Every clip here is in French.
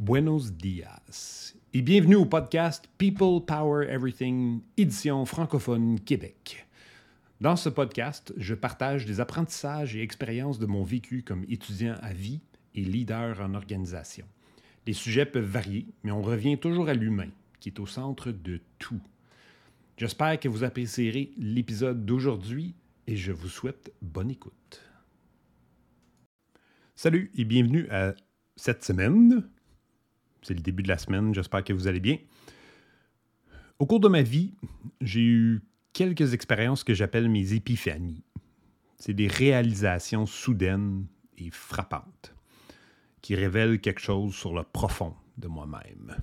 Buenos dias et bienvenue au podcast People Power Everything, édition francophone Québec. Dans ce podcast, je partage des apprentissages et expériences de mon vécu comme étudiant à vie et leader en organisation. Les sujets peuvent varier, mais on revient toujours à l'humain, qui est au centre de tout. J'espère que vous apprécierez l'épisode d'aujourd'hui et je vous souhaite bonne écoute. Salut et bienvenue à cette semaine c'est le début de la semaine, j'espère que vous allez bien. Au cours de ma vie, j'ai eu quelques expériences que j'appelle mes épiphanies. C'est des réalisations soudaines et frappantes qui révèlent quelque chose sur le profond de moi-même,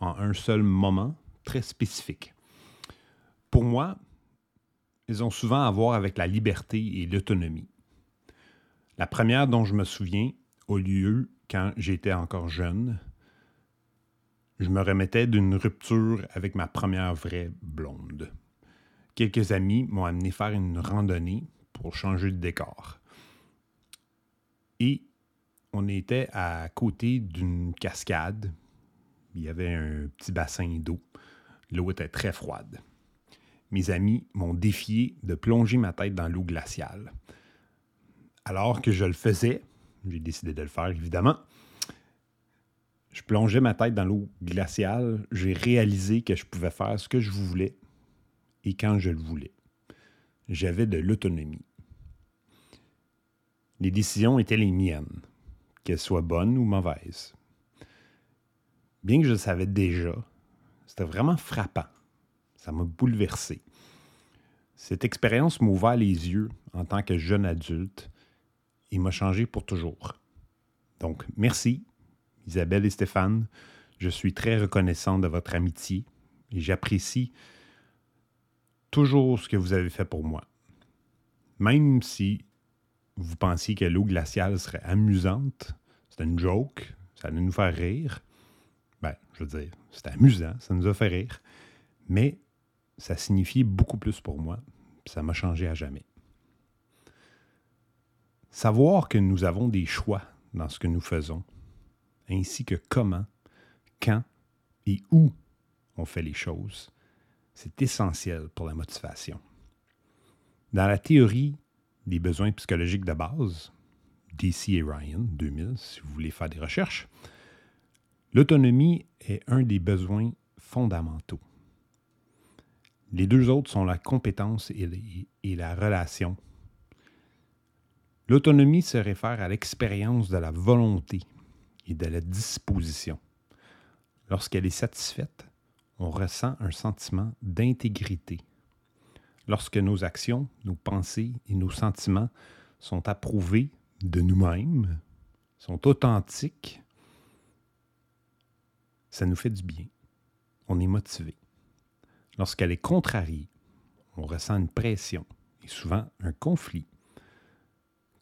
en un seul moment très spécifique. Pour moi, elles ont souvent à voir avec la liberté et l'autonomie. La première dont je me souviens a lieu quand j'étais encore jeune, je me remettais d'une rupture avec ma première vraie blonde. Quelques amis m'ont amené faire une randonnée pour changer de décor. Et on était à côté d'une cascade. Il y avait un petit bassin d'eau. L'eau était très froide. Mes amis m'ont défié de plonger ma tête dans l'eau glaciale. Alors que je le faisais, j'ai décidé de le faire évidemment, je plongeais ma tête dans l'eau glaciale. J'ai réalisé que je pouvais faire ce que je voulais et quand je le voulais. J'avais de l'autonomie. Les décisions étaient les miennes, qu'elles soient bonnes ou mauvaises. Bien que je le savais déjà, c'était vraiment frappant. Ça m'a bouleversé. Cette expérience m'a ouvert les yeux en tant que jeune adulte et m'a changé pour toujours. Donc, merci Isabelle et Stéphane, je suis très reconnaissant de votre amitié et j'apprécie toujours ce que vous avez fait pour moi. Même si vous pensiez que l'eau glaciale serait amusante, c'était une joke, ça allait nous faire rire. Ben, je veux dire, c'était amusant, ça nous a fait rire. Mais ça signifiait beaucoup plus pour moi. Ça m'a changé à jamais. Savoir que nous avons des choix dans ce que nous faisons, ainsi que comment, quand et où on fait les choses. C'est essentiel pour la motivation. Dans la théorie des besoins psychologiques de base, DC et Ryan 2000, si vous voulez faire des recherches, l'autonomie est un des besoins fondamentaux. Les deux autres sont la compétence et, la relation. L'autonomie se réfère à l'expérience de la volonté et de la disposition. Lorsqu'elle est satisfaite, on ressent un sentiment d'intégrité. Lorsque nos actions, nos pensées et nos sentiments sont approuvés de nous-mêmes, sont authentiques, ça nous fait du bien. On est motivé. Lorsqu'elle est contrariée, on ressent une pression et souvent un conflit,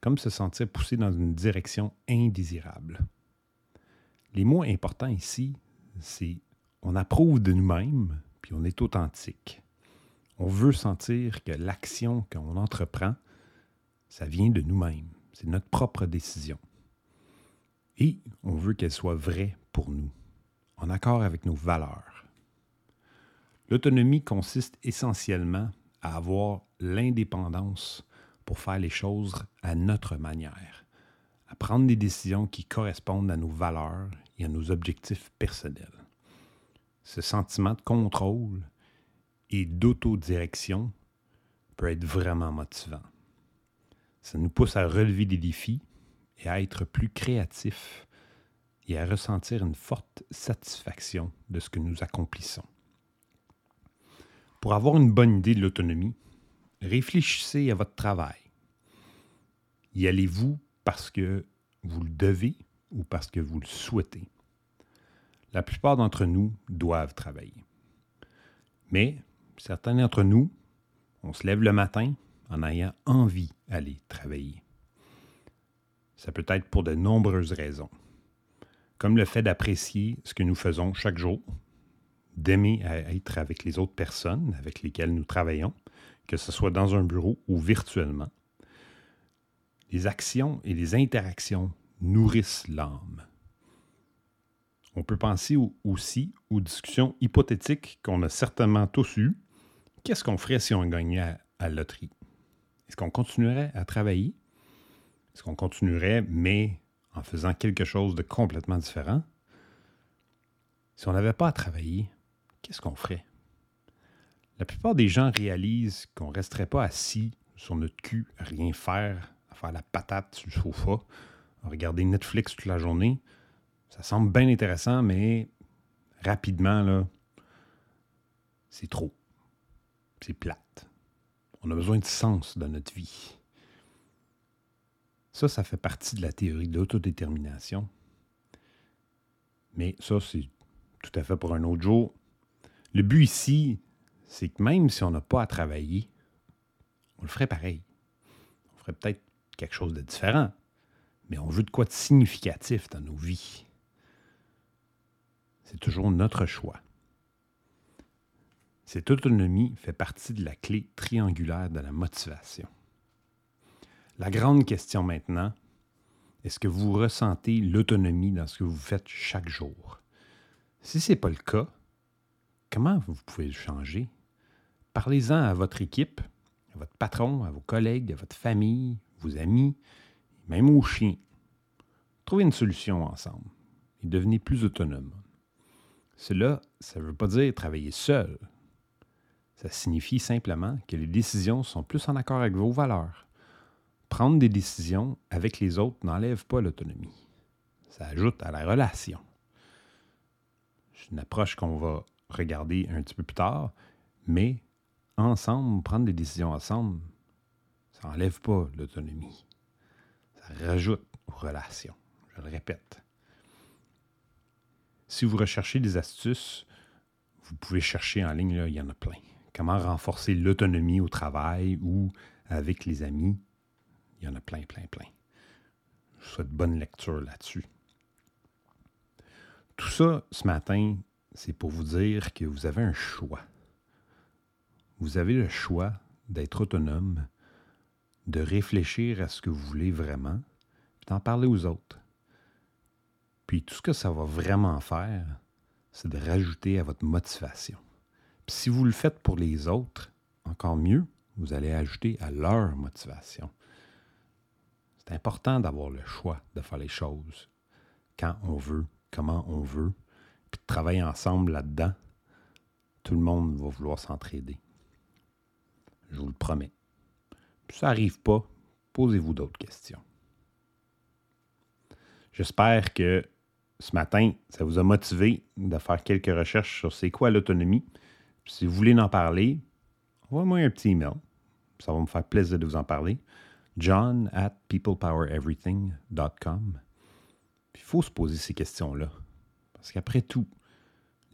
comme se sentir poussé dans une direction indésirable. Les mots importants ici, c'est on approuve de nous-mêmes, puis on est authentique. On veut sentir que l'action qu'on entreprend, ça vient de nous-mêmes. C'est notre propre décision. Et on veut qu'elle soit vraie pour nous, en accord avec nos valeurs. L'autonomie consiste essentiellement à avoir l'indépendance pour faire les choses à notre manière, à prendre des décisions qui correspondent à nos valeurs et à nos objectifs personnels. Ce sentiment de contrôle et d'autodirection peut être vraiment motivant. Ça nous pousse à relever des défis et à être plus créatifs et à ressentir une forte satisfaction de ce que nous accomplissons. Pour avoir une bonne idée de l'autonomie, réfléchissez à votre travail. Y allez-vous parce que vous le devez ou parce que vous le souhaitez. La plupart d'entre nous doivent travailler. Mais certains d'entre nous, on se lève le matin en ayant envie d'aller travailler. Ça peut être pour de nombreuses raisons, comme le fait d'apprécier ce que nous faisons chaque jour, d'aimer être avec les autres personnes avec lesquelles nous travaillons, que ce soit dans un bureau ou virtuellement. Les actions et les interactions nourrissent l'âme. On peut penser aussi aux discussions hypothétiques qu'on a certainement tous eues. Qu'est-ce qu'on ferait si on gagnait à, la loterie? Est-ce qu'on continuerait à travailler? Est-ce qu'on continuerait, mais en faisant quelque chose de complètement différent? Si on n'avait pas à travailler, qu'est-ce qu'on ferait? La plupart des gens réalisent qu'on ne resterait pas assis sur notre cul à rien faire, à faire la patate sur le sofa, regarder Netflix toute la journée. Ça semble bien intéressant, mais rapidement, là, c'est trop. C'est plate. On a besoin de sens dans notre vie. Ça, ça fait partie de la théorie de l'autodétermination. Mais ça, c'est tout à fait pour un autre jour. Le but ici, c'est que même si on n'a pas à travailler, on le ferait pareil. On ferait peut-être quelque chose de différent, mais on veut de quoi de significatif dans nos vies. C'est toujours notre choix. Cette autonomie fait partie de la clé triangulaire de la motivation. La grande question maintenant, est-ce que vous ressentez l'autonomie dans ce que vous faites chaque jour? Si ce n'est pas le cas, comment vous pouvez le changer? Parlez-en à votre équipe, à votre patron, à vos collègues, à votre famille, vos amis, même aux chiens. Trouvez une solution ensemble et devenez plus autonome. Cela, ça ne veut pas dire travailler seul. Ça signifie simplement que les décisions sont plus en accord avec vos valeurs. Prendre des décisions avec les autres n'enlève pas l'autonomie. Ça ajoute à la relation. C'est une approche qu'on va regarder un petit peu plus tard, mais ensemble, prendre des décisions ensemble, ça n'enlève pas l'autonomie. Rajoute aux relations. Je le répète. Si vous recherchez des astuces, vous pouvez chercher en ligne, il y en a plein. Comment renforcer l'autonomie au travail ou avec les amis? Il y en a plein, plein, plein. Je vous souhaite bonne lecture là-dessus. Tout ça, ce matin, c'est pour vous dire que vous avez un choix vous avez le choix d'être autonome, de réfléchir à ce que vous voulez vraiment, puis d'en parler aux autres. Puis tout ce que ça va vraiment faire, c'est de rajouter à votre motivation. Puis si vous le faites pour les autres, encore mieux, vous allez ajouter à leur motivation. C'est important d'avoir le choix de faire les choses quand on veut, comment on veut, puis de travailler ensemble là-dedans. Tout le monde va vouloir s'entraider. Je vous le promets. Ça n'arrive pas, posez-vous d'autres questions. J'espère que ce matin, ça vous a motivé de faire quelques recherches sur c'est quoi l'autonomie. Si vous voulez en parler, envoyez-moi un petit email. Ça va me faire plaisir de vous en parler. John at peoplepowereverything.com. Il faut se poser ces questions-là. Parce qu'après tout,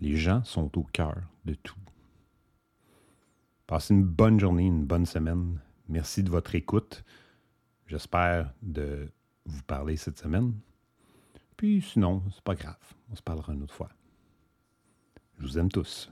les gens sont au cœur de tout. Passez une bonne journée, une bonne semaine. Merci de votre écoute. J'espère de vous parler cette semaine. Puis sinon, c'est pas grave. On se parlera une autre fois. Je vous aime tous.